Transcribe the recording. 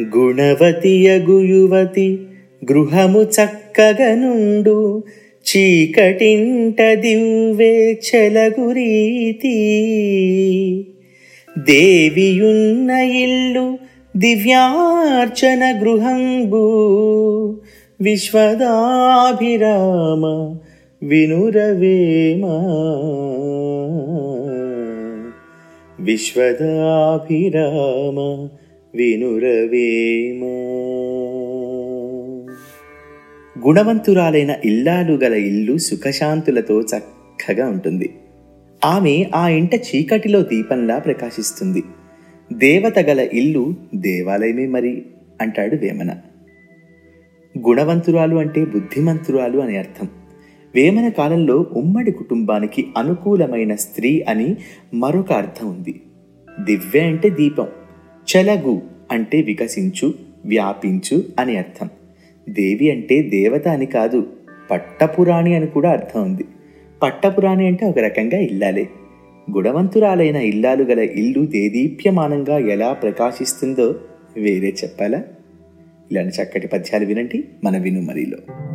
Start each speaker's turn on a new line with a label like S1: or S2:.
S1: గుణవతియగు యువతి గృహము చక్కగనుండు చీకటింట దివ్వే చెలగురీతి. దేవియున్న ఇల్లు దివ్యార్చన గృహంబు విశ్వదాభిరామ వినురవేమ. విశ్వదాభిరామ వినురవేమా. గుణవంతురాలైన ఇల్లాలు గల ఇల్లు సుఖశాంతులతో చక్కగా ఉంటుంది. ఆమె ఆ ఇంట చీకటిలో దీపంలా ప్రకాశిస్తుంది. దేవత గల ఇల్లు దేవాలయమే మరి అంటాడు వేమన. గుణవంతురాలు అంటే బుద్ధిమంతురాలు అని అర్థం. వేమన కాలంలో ఉమ్మడి కుటుంబానికి అనుకూలమైన స్త్రీ అని మరొక అర్థం ఉంది. దివ్య అంటే దీపం. చలగు అంటే వికసించు వ్యాపించు అని అర్థం. దేవి అంటే దేవత అని కాదు పట్టపురాణి అని కూడా అర్థం ఉంది. పట్టపురాణి అంటే ఒక రకంగా ఇల్లాలే. గుణవంతురాలైన ఇల్లాలు గల ఇల్లు దేదీప్యమానంగా ఎలా ప్రకాశిస్తుందో వేరే చెప్పాలా? ఇలాంటి చక్కటి పద్యాలు వినండి మన వినుమరిలో.